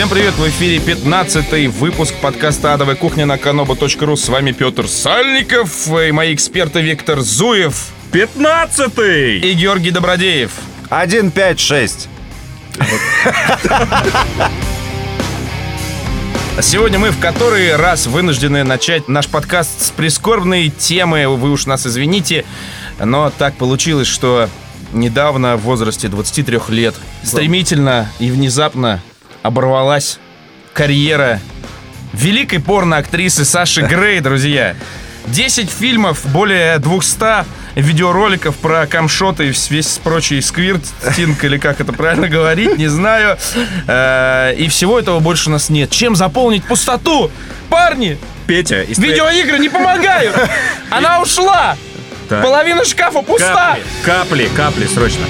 Всем привет, в эфире 15-й выпуск подкаста «Адовая кухня» на kanobo.ru. С вами Петр Сальников и мои эксперты Виктор Зуев 15-й! и Георгий Добродеев. 1, 5, 6. Сегодня мы в который раз вынуждены начать наш подкаст с прискорбной темы. Вы уж нас извините, но так получилось, что недавно в возрасте 23 лет стремительно и внезапно оборвалась карьера великой порно-актрисы Саши Грей, друзья. 10 фильмов, более 200 видеороликов про камшоты и весь прочий сквиртинг, или как это правильно говорить, не знаю. Э, И всего этого больше у нас нет. Чем заполнить пустоту? Парни, Петя, из видеоигры не помогают. Она ушла. Половина шкафа пуста. Капли, капли, капли, срочно.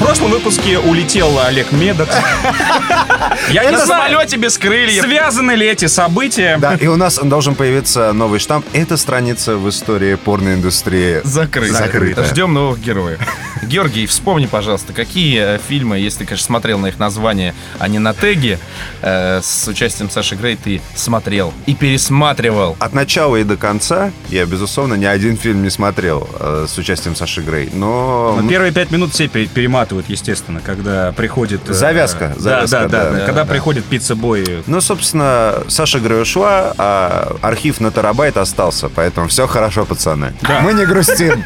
В прошлом выпуске улетел Олег Медокс. Я не На знаю, самолете без крыльев. связаны ли эти события. Да, и у нас должен появиться новый штамп. Это страница в истории порноиндустрии. Закрыто. Закрыто. Ждем новых героев. Георгий, вспомни, пожалуйста, какие э, фильмы, если ты, конечно, смотрел на их название, а не на теги, э, с участием Саши Грей ты смотрел и пересматривал. От начала и до конца я, безусловно, ни один фильм не смотрел э, с участием Саши Грей. Но... Но первые пять минут все пере- перематывают, естественно, когда приходит... э, Завязка, да, завязка, да, да, да, да, Когда да. приходит пицца-бой. Ну, собственно, Саша Грей ушла, а архив на терабайт остался, поэтому все хорошо, пацаны. Да. Мы не грустим.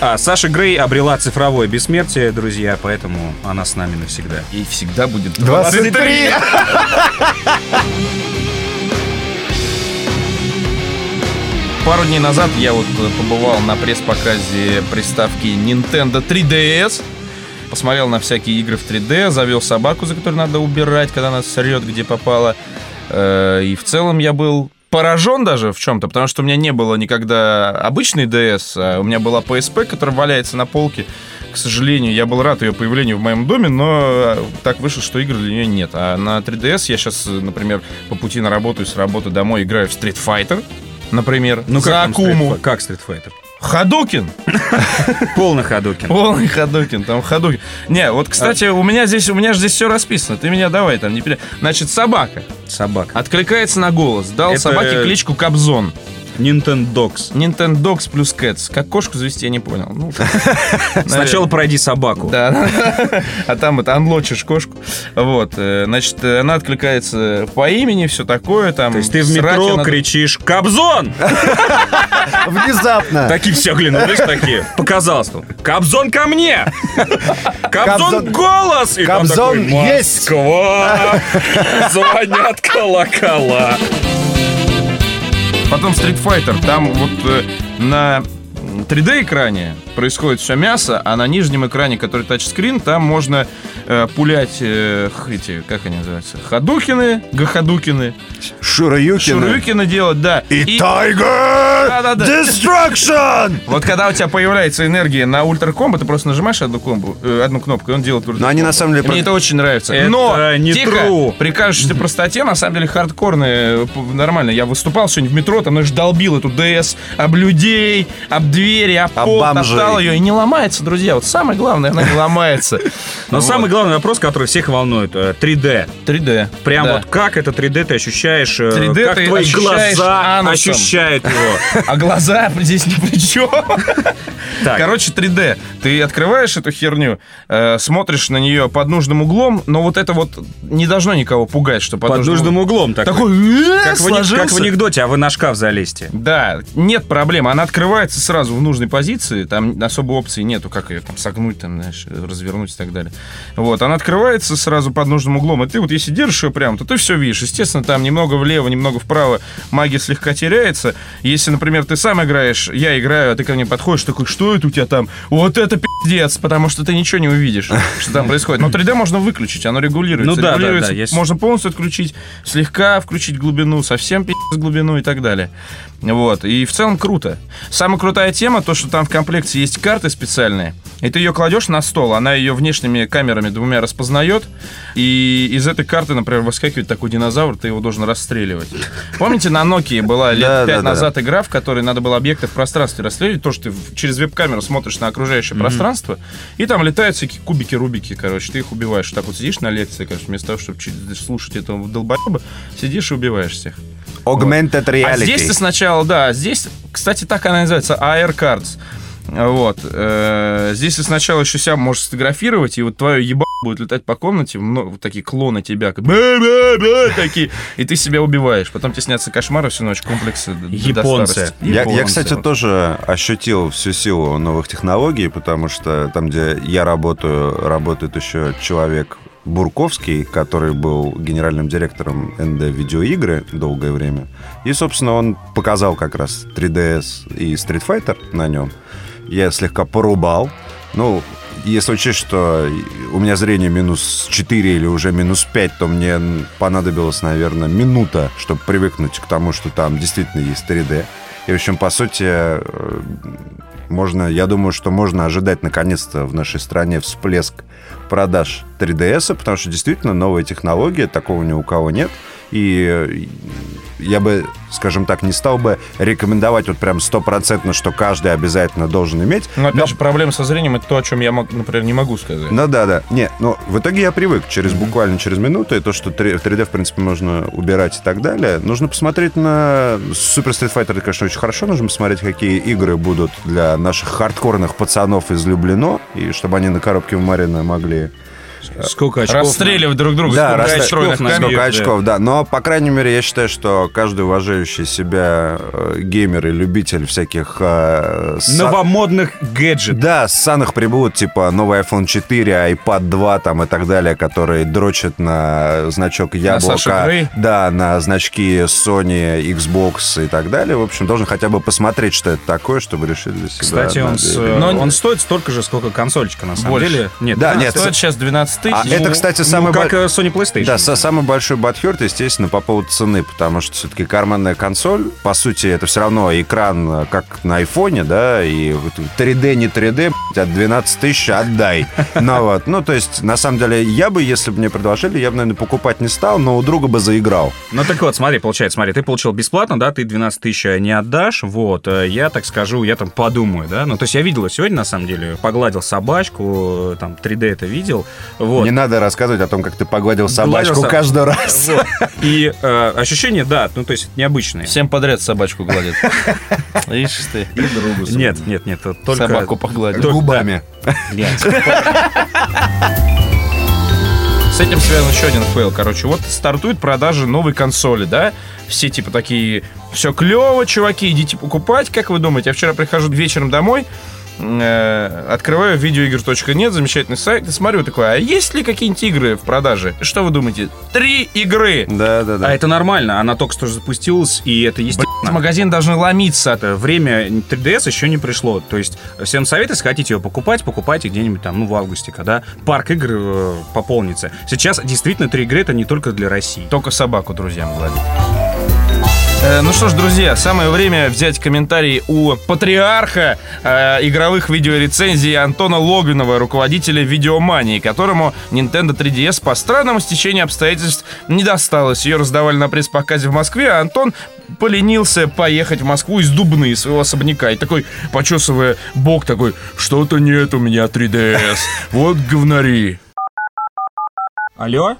А Саша Грей обрела цифровое бессмертие, друзья, поэтому она с нами навсегда. И всегда будет 23! Пару дней назад я вот э, побывал на пресс-показе приставки Nintendo 3DS. Посмотрел на всякие игры в 3D, завел собаку, за которой надо убирать, когда она срет, где попало. Э, И в целом я был поражен даже в чем-то, потому что у меня не было никогда обычной DS, а у меня была PSP, которая валяется на полке. К сожалению, я был рад ее появлению в моем доме, но э, так вышло, что игр для нее нет. А на 3DS я сейчас, например, по пути на работу и с работы домой играю в Street Fighter, например, Ну за как Акуму. Street Как Street Fighter? Хадукин! Полный Ходокин. Полный Хадукин, там Хадукин. Не, вот, кстати, у меня здесь, у меня же здесь все расписано. Ты меня давай там не пере... Значит, собака Собака. откликается на голос. Дал Это- собаке кличку Кобзон. Nintendogs. Nintendogs плюс Cats. Как кошку завести, я не понял. Ну, Сначала пройди собаку. Да, а там это анлочишь кошку. Вот, э, значит, э, она откликается по имени, все такое. Там, То есть ты в метро она- кричишь «Кобзон!» Внезапно. Такие все оглянулись, такие. Показалось. тут, Кобзон ко мне! Кобзон Кобзон- голос! И там Кобзон такой, есть! Москва! Звонят колокола. Потом Street Fighter. Там вот э, на 3D-экране происходит все мясо, а на нижнем экране, который тачскрин, там можно э, пулять э, эти, как они называются, ходукины, гахадукины, Шуруюкина. шурюкины делать, да. И Тайгер Да-да-да. Destruction! Вот когда у тебя появляется энергия на ультракомбо, ты просто нажимаешь одну, комбу, э, одну кнопку, и он делает ультра. Но они на самом деле... Мне это очень нравится. Это Но не тихо, true. при кажущейся простоте, на самом деле, хардкорные, п- нормально. Я выступал сегодня в метро, там, знаешь, долбил эту ДС об людей, об двери, об Об пол, топтал ее. И не ломается, друзья. Вот самое главное, она не ломается. Но Вот. самый главный вопрос, который всех волнует, э, 3D. 3D. Прям Да. вот как это 3D ты ощущаешь, э, 3D как ты твои глаза анусом. ощущают его. А глаза здесь ни при чем. Так. Короче, 3D. Ты открываешь эту херню, э, смотришь на нее под нужным углом, но вот это вот не должно никого пугать, что под, Под нужным углом такой. Такой, э, Как в, как в анекдоте, а вы на шкаф залезьте. Да, нет проблем. Она открывается сразу в нужной позиции. Там особой опции нету, как ее там согнуть, там, знаешь, развернуть и так далее. Вот, она открывается сразу под нужным углом. И ты вот если держишь ее прям, то ты все видишь. Естественно, там немного влево, немного вправо магия слегка теряется. Если, например, ты сам играешь, я играю, а ты ко мне подходишь, такой, что это у тебя там? Вот это пиздец, потому что ты ничего не увидишь, что там происходит. Но 3D можно выключить, оно регулируется. Ну да, да, Регулируется, да, есть. Можно полностью отключить, слегка включить глубину, совсем пиздец глубину и так далее. Вот, и в целом круто. Самая крутая тема, то, что там в комплекте есть карты специальные, И ты ее кладешь на стол, она ее внешними камерами двумя распознает, и из этой карты, например, выскакивает такой динозавр, ты его должен расстреливать. Помните, на Nokia была лет пять назад игра, в которой надо было объекты в пространстве расстреливать, то, что ты через веб-камеру смотришь на окружающее пространство, и там летают всякие кубики-рубики, короче, ты их убиваешь. Так вот сидишь на лекции, короче, вместо того, чтобы слушать этого долбоеба, сидишь и убиваешь всех. Augmented reality. А здесь ты сначала, да, здесь, кстати, так она называется, AR Cards. Вот. э, Здесь ты сначала еще себя можешь сфотографировать, и вот твое еба будет летать по комнате, много, вот такие клоны тебя, как «Бэ-бэ-бэ», такие, и ты себя убиваешь. Потом тебе снятся кошмары всю ночь, комплексы до Японцы. Я, кстати, тоже ощутил всю силу новых технологий, потому что там, где я работаю, работает еще человек Бурковский, который был генеральным директором НД видеоигры долгое время. И, собственно, он показал как раз 3DS и Street Fighter на нем. Я слегка порубал. Ну, если учесть, что у меня зрение минус 4 или уже минус 5, то мне понадобилось, наверное, минута, чтобы привыкнуть к тому, что там действительно есть 3D. И, в общем, по сути, э, можно, я думаю, что можно ожидать наконец-то в нашей стране всплеск продаж 3DS, потому что действительно новая технология, такого ни у кого нет. И э, я бы, скажем так, не стал бы рекомендовать вот прям стопроцентно, что каждый обязательно должен иметь. Ну, опять же, проблема со зрением это то, о чем я, например, не могу сказать. Ну да, да. Не, ну в итоге я привык через буквально через минуту, и то, что 3 3D, в принципе, можно убирать и так далее. Нужно посмотреть на Super Street Fighter, это, конечно, очень хорошо. Нужно посмотреть, какие игры будут для наших хардкорных пацанов излюблено, и чтобы они на коробке в Марина могли Сколько очков? Расстреливать друг друга, Да, сколько очков на камер. Сколько Нет, да. очков, да. Но, по крайней мере, я считаю, что каждый уважающий себя э, геймер и любитель всяких... э, са- Новомодных гаджетов. Да, с саных прибудут, типа, новый iPhone 4, iPad 2 там и так далее, которые дрочат на значок яблока. Грей. Да, на значки Sony, Xbox и так далее. В общем, должен хотя бы посмотреть, что это такое, чтобы решить для себя. Кстати, он, с- или- Но- он стоит столько же, сколько консольчика, на самом Больше. деле. Нет, Да, да, нет, Стоит сейчас 12 тысяч. А Ну, это, кстати, ну, самый как бо- э, Sony PlayStation. Да, самый большой батхерт, естественно, по поводу цены, потому что все-таки карманная консоль, по сути, это все равно экран, э, как на айфоне, да, и вот 3D, не 3D, блядь, от 12 тысяч отдай. Ну вот, ну то есть, на самом деле, я бы, если бы мне предложили, я бы, наверное, покупать не стал, но у друга бы заиграл. Ну так вот, смотри, получается, смотри, ты получил бесплатно, да, ты 12 тысяч не отдашь, вот, э, я так скажу, я там подумаю, да, ну то есть я видел его сегодня, на самом деле, погладил собачку, э, там 3D это видел, вот. Не надо рассказывать о том, как ты погладил собачку Гладил каждый раз. Вот. И э, ощущения, да, ну то есть необычные. Всем подряд собачку гладят. Видишь ты. И другу Нет, нет, нет, вот только... Собаку погладил. Губами. Блядь. С этим связан еще один fail. Короче, вот стартует продажа новой консоли, да? Все типа такие, все клево, чуваки, идите покупать. Как вы думаете? Я вчера прихожу вечером домой, э, открываю видеоигр.нет, замечательный сайт, и смотрю такой, а есть ли какие-нибудь игры в продаже? Что вы думаете? Три игры! Да, да, А да. это нормально, она только что запустилась, и это естественно. магазин должны ломиться. Это время 3DS еще не пришло. То есть всем совет, если хотите ее покупать, покупайте где-нибудь там, ну, в августе, когда парк игр э, пополнится. Сейчас действительно три игры это не только для России. Только собаку друзьям гладить. Э, Ну что ж, друзья, самое время взять комментарий у патриарха э, игровых видеорецензий Антона Логвинова, руководителя видеомании, которому Nintendo 3DS по странному стечению обстоятельств не досталось. Ее раздавали на пресс-показе в Москве, а Антон поленился поехать в Москву из Дубны, из своего особняка. И такой, почесывая бок, такой, что-то нет у меня 3DS. Вот говнари. Алло?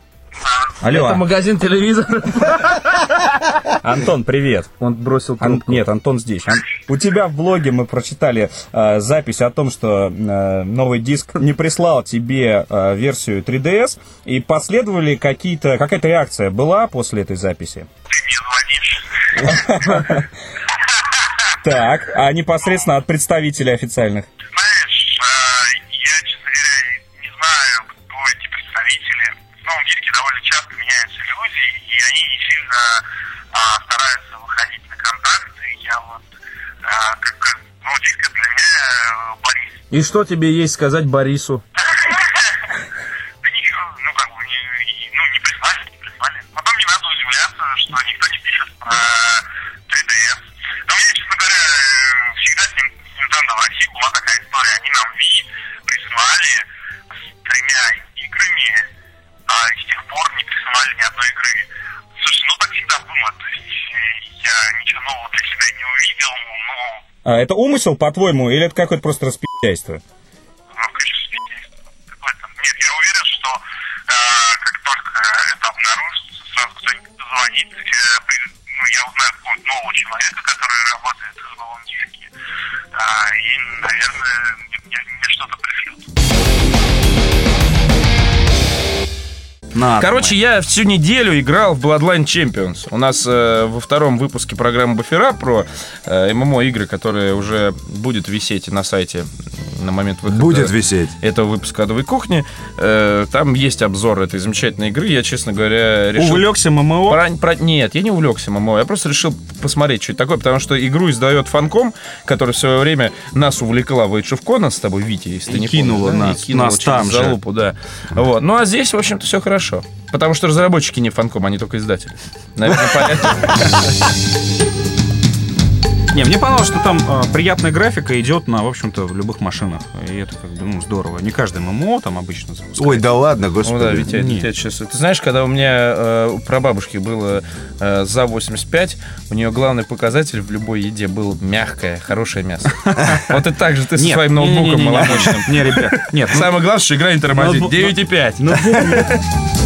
Алло, магазин телевизора. Антон, привет. Он бросил Ан- нет, Антон здесь. Ан- У тебя в блоге мы прочитали э, запись о том, что э, новый диск не прислал тебе э, версию 3DS, и последовали какие-то какая-то реакция была после этой записи? Так, а непосредственно от представителей официальных. Знаешь, э, я, честно говоря, не знаю, кто эти представители. Ну, довольно часто меняются люди, и они не сильно а, стараются выходить на контакты. Я вот, а, как, как, ну, для меня э, Борис. И что тебе есть сказать Борису? Да одной игры. Слушай, ну так всегда было, то есть э, я ничего нового для себя не увидел, но... А это умысел, по-твоему, или это какое-то просто распи***яйство? Ну, а, конечно, распи***яйство. Нет, я уверен, что э, как только это обнаружится, сразу кто-нибудь позвонит, э, при... ну, я узнаю какого-то нового человека, который работает в новом диске, э, и, наверное, мне, мне что-то На, Короче, я всю неделю играл в Bloodline Champions. У нас э, во втором выпуске программы Буфера про э, ММО игры, которые уже будет висеть на сайте на момент выхода Будет висеть. этого выпуска «Адовой кухни». Э, там есть обзор этой замечательной игры. Я, честно говоря, решил... Увлекся ММО? Про- про- Нет, я не увлекся ММО. Я просто решил посмотреть, что это такое, потому что игру издает Фанком, который в свое время нас увлекла в Age of Conan с тобой, Витя, если ты И не кинула помнишь, да? нас- И кинула нас там же. залупу, да. Вот. Ну, а здесь, в общем-то, все хорошо. Потому что разработчики не Фанком, они только издатели. Наверное, понятно. Не, мне понравилось, что там э, приятная графика идет на, в общем-то, в любых машинах. И это как бы, ну, здорово. Не каждый ММО там обычно запускается. Ой, да ладно, Ну да, господи. Витя, Не. Витя сейчас... Ты знаешь, когда у меня э, у прабабушки было э, за 85, у нее главный показатель в любой еде был мягкое, хорошее мясо. Вот и так же ты со Нет, своим ноутбуком маломощным. Не, ребят, нет. ну, Самое главное, что игра не тормозит. Ноутбук- 9,5.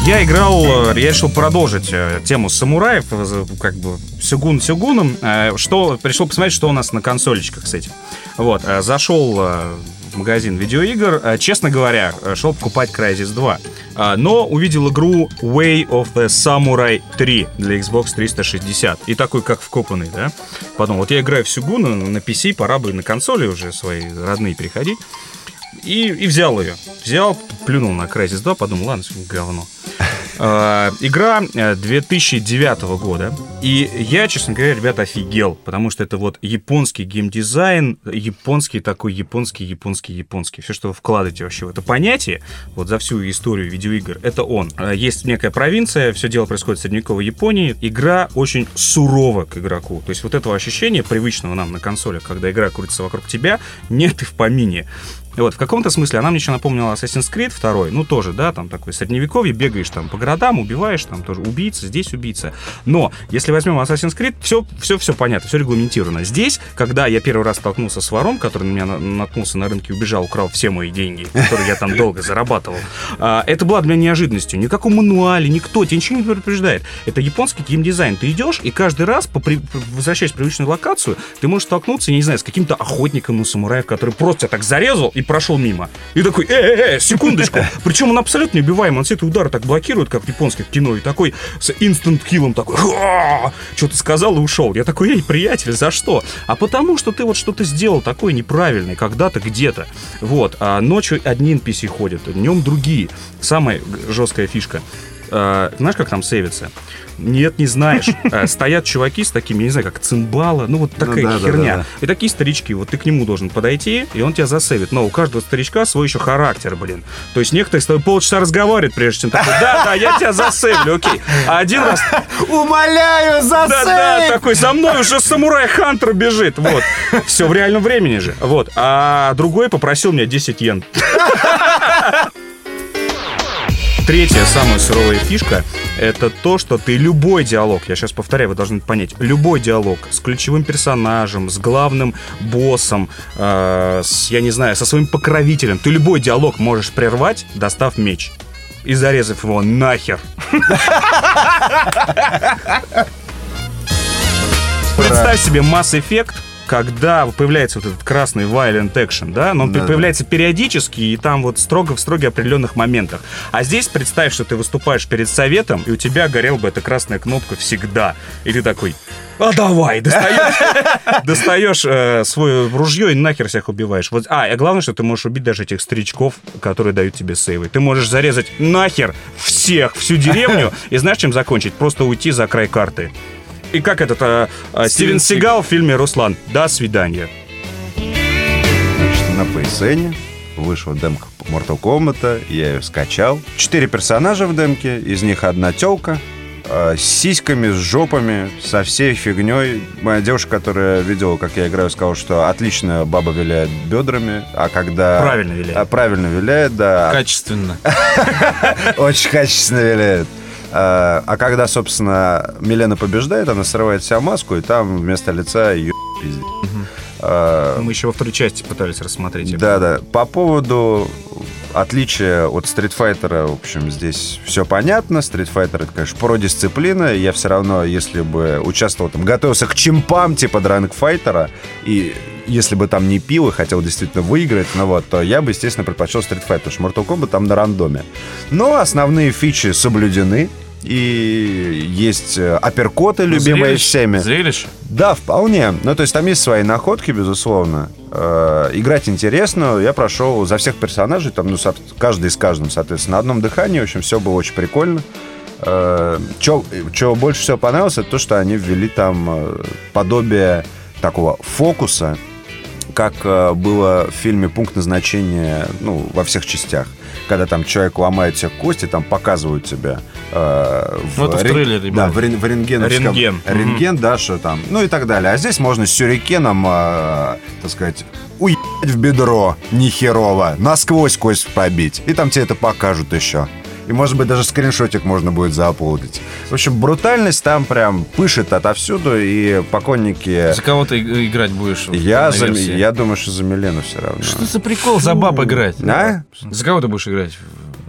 Я играл, э, я решил продолжить э, тему самураев, э, как бы сюгун сюгуном. Что, пришел посмотреть, что у нас на консолечках с этим. Вот, зашел в магазин видеоигр. Честно говоря, шел покупать Crysis 2. А, Но увидел игру Way of the Samurai 3 для Xbox 360. И такой, как вкопанный, да? Подумал, вот я играю в Сюгуна на PC, пора бы на консоли уже свои родные переходить. И, и взял ее. Взял, плюнул на Crysis 2, подумал, ладно, говно. А, Игра э, 2009 года. И я, честно говоря, ребята, офигел. Потому что это вот японский геймдизайн, японский такой японский, японский, японский. Все, что вы вкладываете вообще в это понятие, вот за всю историю видеоигр, это он. А, Есть некая провинция, все дело происходит в средневековой Японии. Игра очень сурова к игроку. То есть вот этого ощущения, привычного нам на консолях, когда игра крутится вокруг тебя, нет и в помине. Вот, в каком-то смысле она мне еще напомнила Assassin's Creed 2, ну тоже, да, там такой средневековье, бегаешь там по городам, убиваешь, там тоже убийца, здесь убийца. Но, если возьмем Assassin's Creed, все, все, все понятно, все регламентировано. Здесь, когда я первый раз столкнулся с вором, который на меня на- наткнулся на рынке, убежал, украл все мои деньги, которые я там долго зарабатывал, а, это было для меня неожиданностью. Никаком мануале, никто, тебя ничего не предупреждает. Это японский геймдизайн. Ты идешь, и каждый раз, возвращаясь в привычную локацию, ты можешь столкнуться, я не знаю, с каким-то охотником на самураев, который просто так зарезал и прошел мимо. И такой, э, э, э, секундочку. Причем он абсолютно неубиваемый, он все эти удары так блокирует, как в японских кино, и такой с инстант-киллом такой, что ты сказал и ушел. Я такой, эй, приятель, за что? А потому что ты вот что-то сделал такое неправильное когда-то, где-то. Вот, а ночью одни NPC ходят, днем другие. Самая жесткая фишка. А, знаешь, как там сейвится? Нет, не знаешь. А, Стоят чуваки с такими, я не знаю, как цимбала, ну вот такая да, да, херня. да, И такие старички, вот ты к нему должен подойти, и он тебя засейвит. Но у каждого старичка свой еще характер, блин. То есть некоторые с тобой полчаса разговаривают, прежде чем такой, да, да, я тебя засейвлю, окей. А один раз, Умоляю, да, да, засейв! такой, за мной уже самурай Хантер бежит, вот. Все в реальном времени же, вот. А другой попросил меня 10 йен. Третья, самая суровая фишка, это то, что ты любой диалог, я сейчас повторяю, вы должны понять, любой диалог с ключевым персонажем, с главным боссом, э, с, я не знаю, со своим покровителем, ты любой диалог можешь прервать, достав меч и зарезав его нахер. Представь себе Mass Effect, когда появляется вот этот красный violent action, да, но он Да-да. появляется периодически и там вот строго в строго определенных моментах. А здесь представь, что ты выступаешь перед советом, и у тебя горела бы эта красная кнопка всегда. И ты такой, а давай, достаешь, достаешь э, свое ружье и нахер всех убиваешь. Вот, а, и главное, что ты можешь убить даже этих старичков, которые дают тебе сейвы. Ты можешь зарезать нахер всех, всю деревню, и знаешь, чем закончить? Просто уйти за край карты. И как этот э, э, Стивен Сигал в фильме «Руслан». До свидания. Значит, на PSN вышла демка Mortal Kombat, я ее скачал. Четыре персонажа в демке, из них одна телка, с сиськами, с жопами, со всей фигней. Моя девушка, которая видела, как я играю, сказала, что отлично баба виляет бедрами, а когда... Правильно виляет. А, правильно виляет, да. Качественно. Очень качественно виляет. А, а когда, собственно, Милена побеждает, она срывает себя маску, и там вместо лица ее пиздец. А, Мы еще во второй части пытались рассмотреть. Да, да. По поводу отличия от Street Fighter, в общем, здесь все понятно. Street Fighter это, конечно, про дисциплины. Я все равно, если бы участвовал там, готовился к чемпам типа дранг-файтера, и если бы там не пил и хотел действительно выиграть, ну вот, то я бы, естественно, предпочел Street Fighter, потому что Mortal Kombat там на рандоме. Но основные фичи соблюдены, и есть э, апперкоты, любимые Зрелище- всеми. Зрелище? Да, вполне. Ну, то есть там есть свои находки, безусловно. Э, Играть интересно. Я прошел за всех персонажей, там, ну, каждый с каждым, соответственно, на одном дыхании. В общем, все было очень прикольно. Что больше всего понравилось, это то, что они ввели там э, подобие такого фокуса, как э, было в фильме «Пункт назначения» ну, во всех частях. Когда там человек ломает себе кости, там показывают тебя э, Ну, это в трейлере Да, в, рен- в рентгеновском... Рентген. Рентген, да, что там. Ну и так далее. А здесь можно с сюрикеном, э, так сказать, уебать в бедро нехерово, насквозь кость пробить. И там тебе это покажут еще. И, может быть, даже скриншотик можно будет заполнить. В общем, брутальность там прям пышет отовсюду, и поклонники... За кого ты играть будешь? Я, за, я думаю, что за Милену все равно. Что за прикол за баб играть? А? За кого ты будешь играть?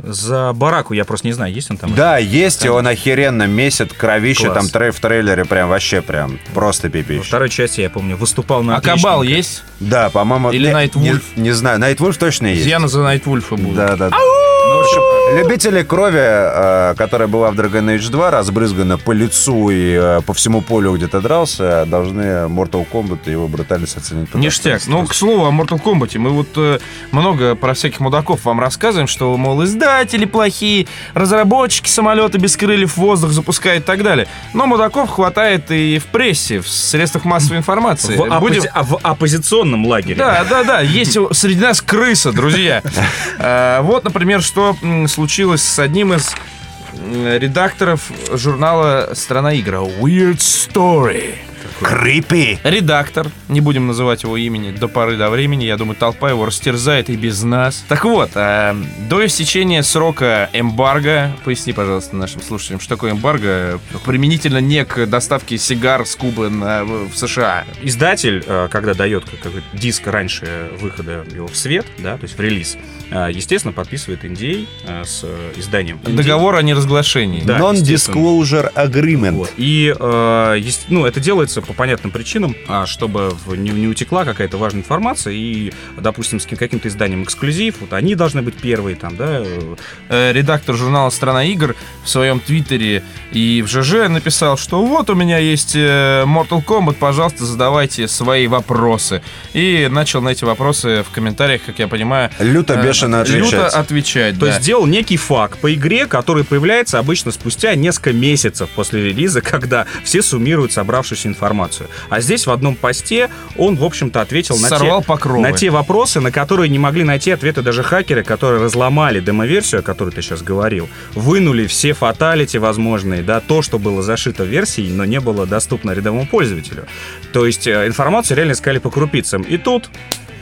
За бараку я просто не знаю, есть он там? Да, есть, и он охеренно месяц, кровище Класс. там трей в трейлере прям вообще прям просто Во пипищ. второй части, я помню, выступал на А Кабал есть? Да, по-моему... Или Найтвульф? Не, не знаю, Найтвульф точно есть. Я за Найтвульфа буду. Да, да, да. В общем, любители крови, э, которая была в Dragon Age 2, разбрызгана по лицу и э, по всему полю, где ты дрался, должны Mortal Kombat и его брутальность оценить. Ништяк. Ну, к слову о Mortal Kombat. Мы вот э, много про всяких мудаков вам рассказываем, что, мол, издатели плохие, разработчики самолета без крыльев в воздух запускают и так далее. Но мудаков хватает и в прессе, в средствах массовой информации. В, оппози- Будем- а, в оппозиционном лагере. Да, да, да, есть среди нас крыса, друзья. Вот, например, что случилось с одним из редакторов журнала «Страна игра» Weird Story. Крипи! Редактор, не будем называть его имени до поры до времени, я думаю, толпа его растерзает и без нас. Так вот, э, до истечения срока эмбарго, поясни, пожалуйста, нашим слушателям, что такое эмбарго, применительно не к доставке сигар с Кубы на- в США. Издатель, э, когда дает как- диск раньше выхода его в свет, да, то есть в релиз, естественно, подписывает NDA э, с э, изданием. NDA. Договор о неразглашении. Да, Non-disclosure agreement. Вот. И э, есть- ну, это делается по понятным причинам, а, чтобы в- не, не утекла какая-то важная информация, и, допустим, с каким-то изданием эксклюзив, вот они должны быть первые там, да, э, Э, редактор журнала «Страна игр» в своем твиттере и в ЖЖ написал, что вот у меня есть э, Mortal Kombat, пожалуйста, задавайте свои вопросы. И начал на эти вопросы в комментариях, как я понимаю, Люто э, бешено люто отвечать. отвечать. То да. есть сделал некий факт по игре, который появляется обычно спустя несколько месяцев после релиза, когда все суммируют собравшуюся информацию. А здесь в одном посте он, в общем-то, ответил на Сорвал те, покровы. на те вопросы, на которые не могли найти ответы даже хакеры, которые разломали демоверсию, о которой ты сейчас говорил, вынули все фаталити возможные, да, то, что было зашито в версии, но не было доступно рядовому пользователю. То есть э, информацию реально искали по крупицам. И тут,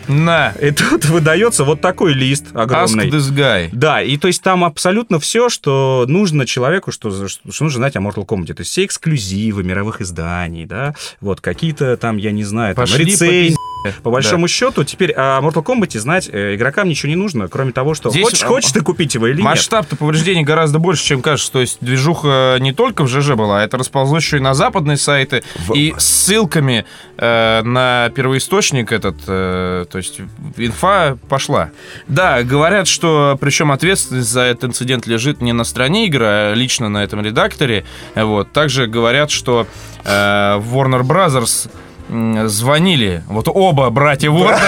На, и тут выдается вот такой лист ask огромный. this guy. Да, и то есть там абсолютно все, что нужно человеку, что, что, что нужно знать о Mortal Kombat. То есть все эксклюзивы мировых изданий, да, вот какие-то там, я не знаю, там, Пошли по рецензии. По большому счету, теперь о Mortal Kombat знать э, игрокам ничего не нужно, кроме того, что Здесь, хочешь, а, хочешь ты купить его или нет. Масштаб-то повреждений гораздо больше, чем кажется. То есть движуха не только в ЖЖ была, а это расползлось еще и на западные сайты. И ссылками э, на первоисточник этот, э, то есть инфа пошла. Да, говорят, что причем ответственность за этот инцидент лежит не на стороне игры, а лично на этом редакторе. Вот. Также говорят, что э, в Warner Brothers звонили, вот оба братья Warner,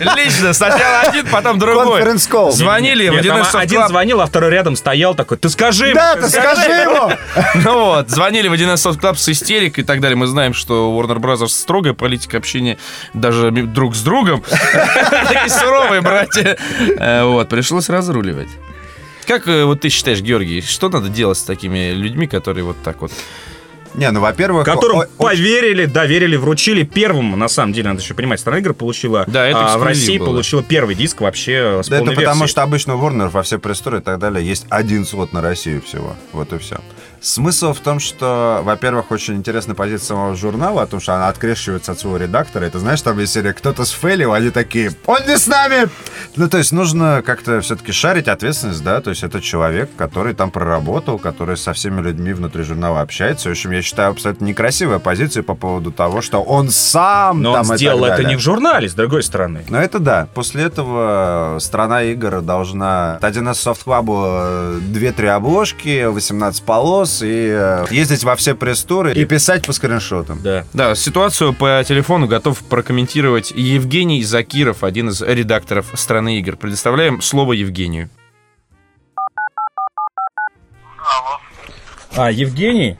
лично, сначала один, потом другой. Звонили в Нет, там 1С один звонил, а второй рядом стоял такой, ты скажи Да, ты скажи ему! Ну вот, звонили в 1С Club с истерикой и так далее. Мы знаем, что Warner Bros. строгая политика общения даже друг с другом. Такие суровые братья. Э, Вот, пришлось разруливать. Как э, вот ты считаешь, Георгий, что надо делать с такими людьми, которые вот так вот Не, ну, во-первых... Которым о- о- поверили, доверили, вручили первым, на самом деле, надо еще понимать, страна игр получила, Да, это а, в России было. получила первый диск вообще с Да это полной потому, версией. что обычно у Warner во все пресс-туры и так далее есть один слот на Россию всего. Вот и все. Смысл в том, что, во-первых, очень интересная позиция самого журнала, о том, что она открещивается от своего редактора. Это, знаешь, там есть серия «Кто-то сфейлил», они такие «Он не с нами!» Ну, то есть нужно как-то все-таки шарить ответственность, да, то есть это человек, который там проработал, который со всеми людьми внутри журнала общается. В общем, я считаю абсолютно некрасивая позиция по поводу того, что он сам Но там он сделал это не в журнале, с другой стороны. Ну, это да. После этого страна игр должна 1С Soft Club 2-3 обложки, 18 полос и э, ездить во все пресс-туры и писать по скриншотам. Да. Да, ситуацию по телефону готов прокомментировать Евгений Закиров, один из редакторов «Страны игр». Предоставляем слово Евгению. Алло. А, Евгений,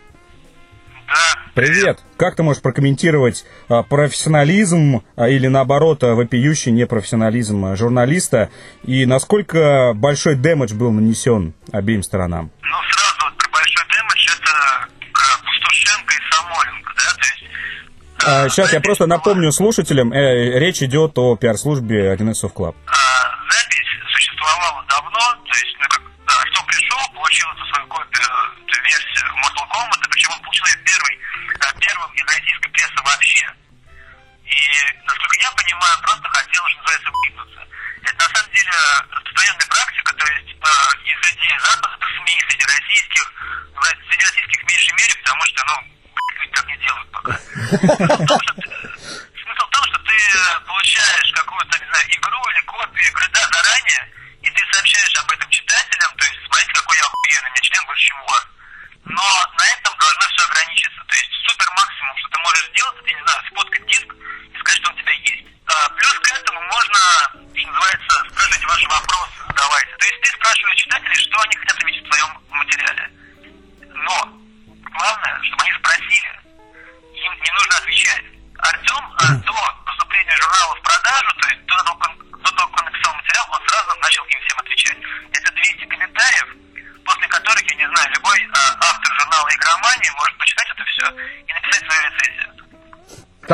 Да. привет. Как ты можешь прокомментировать а, профессионализм а, или, наоборот, а, вопиющий непрофессионализм журналиста и насколько большой дэмэдж был нанесен обеим сторонам? Ну, сразу вот про большой дэмэдж это к Пустошенко и Самойленко, да, то есть... э, сейчас А, я просто напомню слушателям, э, речь идет о пиар-службе 1С Soft Club. А, запись существовала давно, то есть, ну, как Артем пришел, получил эту свою копию, эту версию Mortal Kombat, причем он получил ее первый, а, первым из российской прессы вообще. И, насколько я понимаю, он просто хотел, что называется, выгнуться. Это, на самом деле, распространенная практика, то есть, э, и среди западных СМИ, и среди российских, среди российских в меньшей мере, потому что, ну, так не делают пока. Смысл в том, что ты- получаешь какую-то, не знаю, игру или копию игры, да,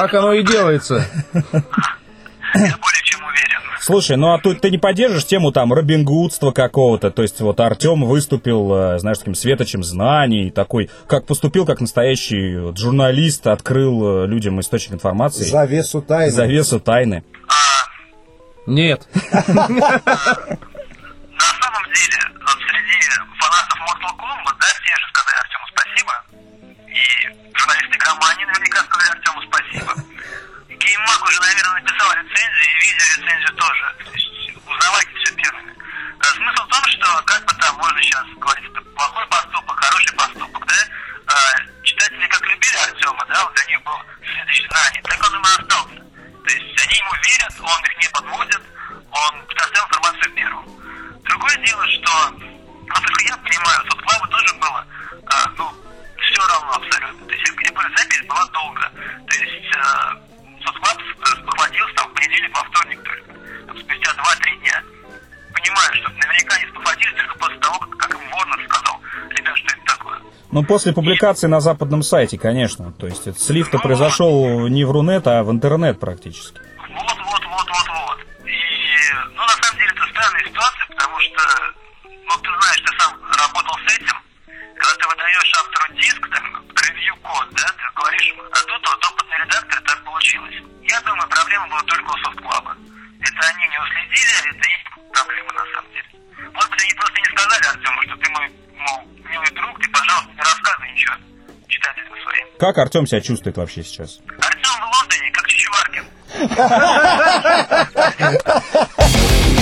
Так оно и делается. Я более чем уверен. Слушай, ну а тут ты не поддержишь тему там робингудства какого-то? То есть вот Артем выступил, э, знаешь, таким светочем знаний, такой, как поступил как настоящий вот журналист, открыл э, людям источник информации, Завесу тайны. завесу тайны. Нет. На самом деле, среди фанатов Mortal Kombat, да, все же сказали Артему спасибо. И журналисты Игромании наверняка сказали Артему спасибо. Гейммаг уже, наверное, написал рецензию, и видеорецензию тоже. То есть узнавайте все первыми. А Смысл в том, что как бы там можно сейчас говорить, это плохой поступок, хороший поступок, да? А, Читатели как любили Артема, да, вот для них был следующий знаний, так он им и остался. То есть они ему верят, он их не подводит, он предоставил информацию первым. Другое дело, что, насколько я понимаю, соцклабу тоже было, а, ну, все равно абсолютно. То есть, говорю, запись была долго. То есть, а, соцклаб спохватился там в понедельник, во вторник только. Там, спустя 2-3 дня. Понимаю, что наверняка они спохватились только после того, как, им Ворнер сказал, ребят, что это такое. Ну, после публикации на западном сайте, конечно. То есть слив-то произошел не в Рунет, а в интернет практически. Вот, вот, вот, вот, вот. И, ну, на самом деле, это странная ситуация, потому что, ну, ты знаешь, ты сам работал с этим, когда ты выдаешь автору диск, там, ревью-код, да, ты говоришь, а тут вот опытный редактор так получилось. Я думаю, проблема была только у софт-клаба. Это они не уследили, это их проблема, на самом деле. Может быть, они просто не сказали Артему, что ты мой, мол, милый друг, ты, пожалуйста, не рассказывай ничего читателям своим. Как Артем себя чувствует вообще сейчас? Артем в Лондоне, как Чичваркин.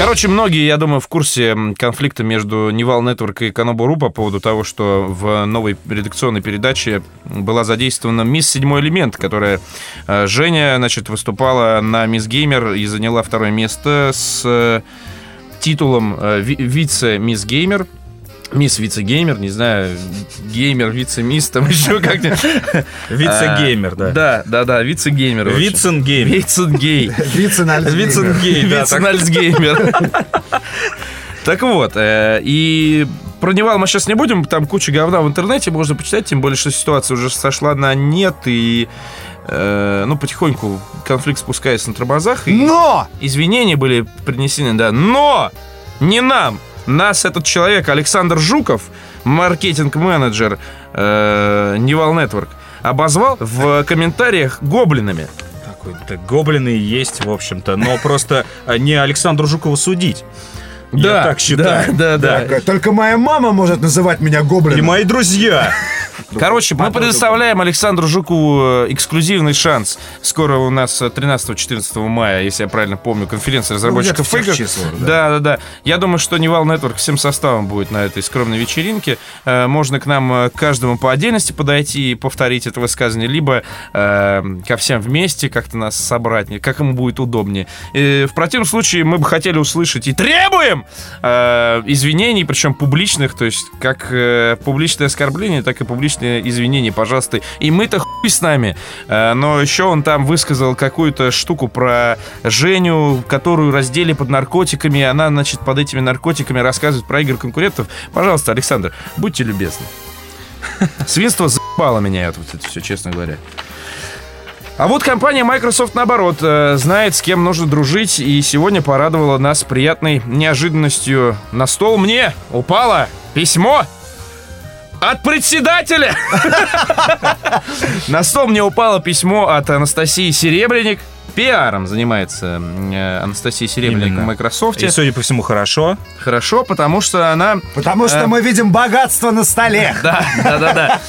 Короче, многие, я думаю, в курсе конфликта между Nival Network и Kanobu.ru по поводу того, что в новой редакционной передаче была задействована мисс Седьмой элемент, которая э, Женя, значит, выступала на Мисс Геймер и заняла второе место с э, титулом э, ви- вице-мисс Геймер. Мисс вице-геймер, не знаю, геймер, вице-мисс, там еще как-нибудь. Вице-геймер, да. Да, да, да, вице-геймер. Вицен-геймер. Вицен-гей. Вицен-гей, да. Вицен-альцгеймер. Так вот, э, и про Nival мы сейчас не будем, там куча говна в интернете можно почитать, тем более, что ситуация уже сошла на нет, и э, ну, потихоньку конфликт спускается на тормозах. И Но! извинения были принесены, да. Но не нам. Нас этот человек, Александр Жуков, маркетинг-менеджер э, Nival Network, обозвал в комментариях гоблинами. Какой-то гоблины есть, в общем-то, но просто э, не Александру Жукову судить. Я так считаю. Да, да, да. Только моя мама может называть меня И гоблином. мои друзья. Короче, мы предоставляем Александру Жукову э, эксклюзивный шанс. Скоро у нас э, 13-14 мая, если я правильно помню, конференция разработчиков где-то в тех игр. числах, да. да, да, Я думаю, что Невал Network всем составом будет на этой скромной вечеринке. Э, Можно к нам э, каждому по отдельности подойти и повторить это высказывание, либо э, ко всем вместе как-то нас собрать, как ему будет удобнее. И в противном случае мы бы хотели услышать и требуем э, извинений, причем публичных, то есть как э, публичное оскорбление, так и публичные извинения, пожалуйста. И мы-то хуй с нами. Э, но еще он там высказал какую-то штуку про Женю, которую раздели под наркотиками, и она, значит, под этими наркотиками рассказывает про игры конкурентов. Пожалуйста, Александр, будьте любезны. Свинство заебало меня вот это все, честно говоря. А вот компания Microsoft, наоборот, э, знает, с кем нужно дружить, и сегодня порадовала нас приятной неожиданностью. На стол мне упало письмо от председателя. На стол мне упало письмо от Анастасии Серебряник. Пиаром занимается э, Анастасия Серебряник Именно. в Microsoft. И, судя по всему, хорошо. Хорошо, потому что она Потому что Э. мы видим богатство на столе. да, да, да, да.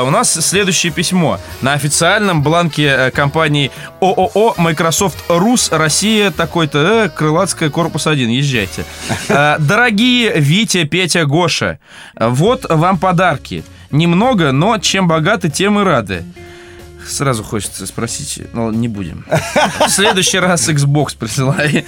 Э, У нас следующее письмо. На официальном бланке э, компании ООО Microsoft Рус Россия такой-то э, Крылатская корпус 1. Езжайте. Э, Дорогие Витя, Петя, Гоша, вот вам подарки. Немного, но чем богаты, тем и рады. Сразу хочется спросить, но не будем. В следующий раз Xbox присылай.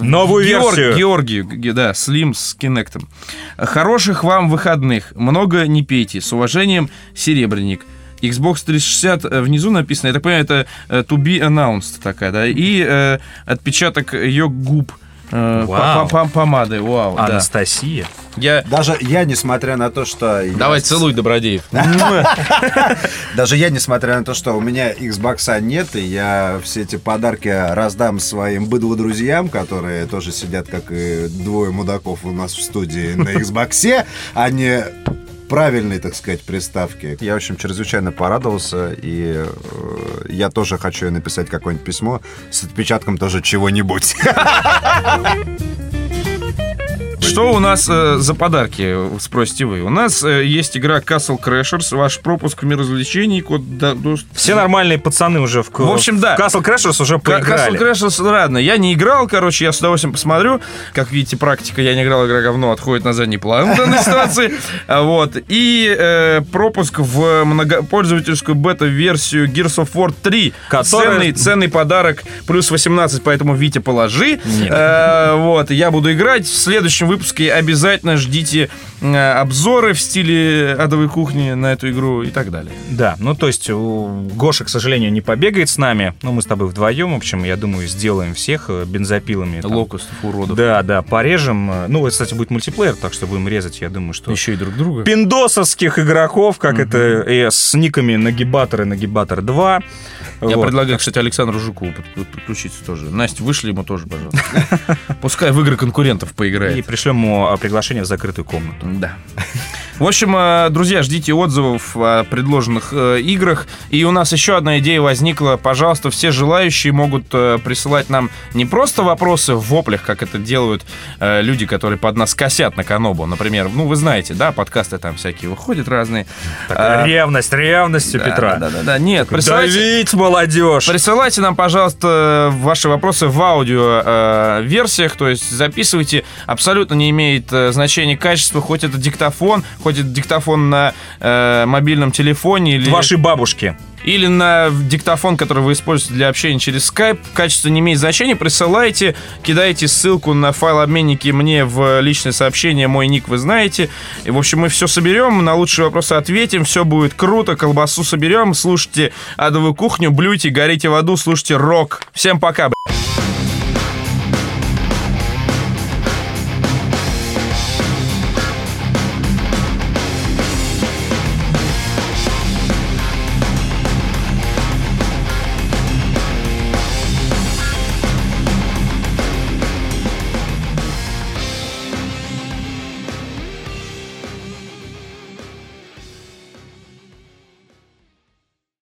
Новую Георг- версию. Георгию, да, Slim с Кинектом. Хороших вам выходных. Много не пейте. С уважением, Серебряник. Xbox 360 э, внизу написано, я так понимаю, это э, to be announced такая, да, и э, отпечаток ее губ э, Вау. по- по- помады, вау, да. Анастасия. Я... Даже я, несмотря на то, что... я- Давай, целуй, Добродеев. Даже я, несмотря на то, что у меня Xbox нет, и я все эти подарки раздам своим быдло-друзьям, которые тоже сидят, как и двое мудаков у нас в студии на Xbox, не правильной, так сказать, приставки. Я, в общем, чрезвычайно порадовался, и э, я тоже хочу написать какое-нибудь письмо с отпечатком тоже чего-нибудь. Что у нас э, за подарки, спросите вы? У нас э, есть игра Castle Crashers, ваш пропуск в мир развлечений, код до- до- Все нормальные пацаны уже в, В общем, да. Castle Crashers уже поиграли. Castle Crashers, ладно, я не играл, короче, я с удовольствием посмотрю. Как видите, практика, я не играл, игра говно отходит на задний план в данной ситуации. А, Вот. И э, пропуск в многопользовательскую бета-версию Gears of War 3. Которая- Ценный, ценный подарок. Плюс 18, поэтому, Витя, положи. Э, вот. Я буду играть. В следующем выпуске обязательно ждите э, обзоры в стиле адовой кухни на эту игру и так далее. Да, ну то есть у Гоша, к сожалению, не побегает с нами, но мы с тобой вдвоем, в общем, я думаю, сделаем всех э, бензопилами. там. Локустов, уродов. Да, да, порежем. Э, Ну, это, кстати, будет мультиплеер, так что будем резать, я думаю, что... Еще и друг друга. Пиндосовских игроков, как это, э, с никами Нагибатор и Нагибатор 2. Я Вот. предлагаю, кстати, Александру Жукову под- под- подключиться тоже. Настя, вышли ему тоже, пожалуйста. Пускай в игры конкурентов И поиграет. пришлем ему а, приглашение в закрытую комнату. Да. В общем, э, друзья, ждите отзывов о предложенных э, играх. И у нас еще одна идея возникла. Пожалуйста, все желающие могут э, присылать нам не просто вопросы в воплях, как это делают люди, которые под нас косят на Канобу. Например, ну, вы знаете, да, подкасты там всякие выходят разные. А, Ревность, ревность у Петра. Да, да, да. Нет, присылайте, Давить, молодежь! Присылайте нам, пожалуйста, ваши вопросы в аудио э, версиях, то есть записывайте. Абсолютно не имеет значения качества, хоть это диктофон, хоть это диктофон на э, мобильном телефоне или, Вашей бабушки. или на диктофон, который вы используете для общения через Skype. Качество не имеет значения. Присылайте, кидайте ссылку на файл обменники мне в личное сообщение. Мой ник вы знаете. И, в общем, мы все соберем, на лучшие вопросы ответим. Все будет круто. Колбасу соберем. Слушайте адовую кухню, блюйте, горите в аду, слушайте рок. Всем пока, бля.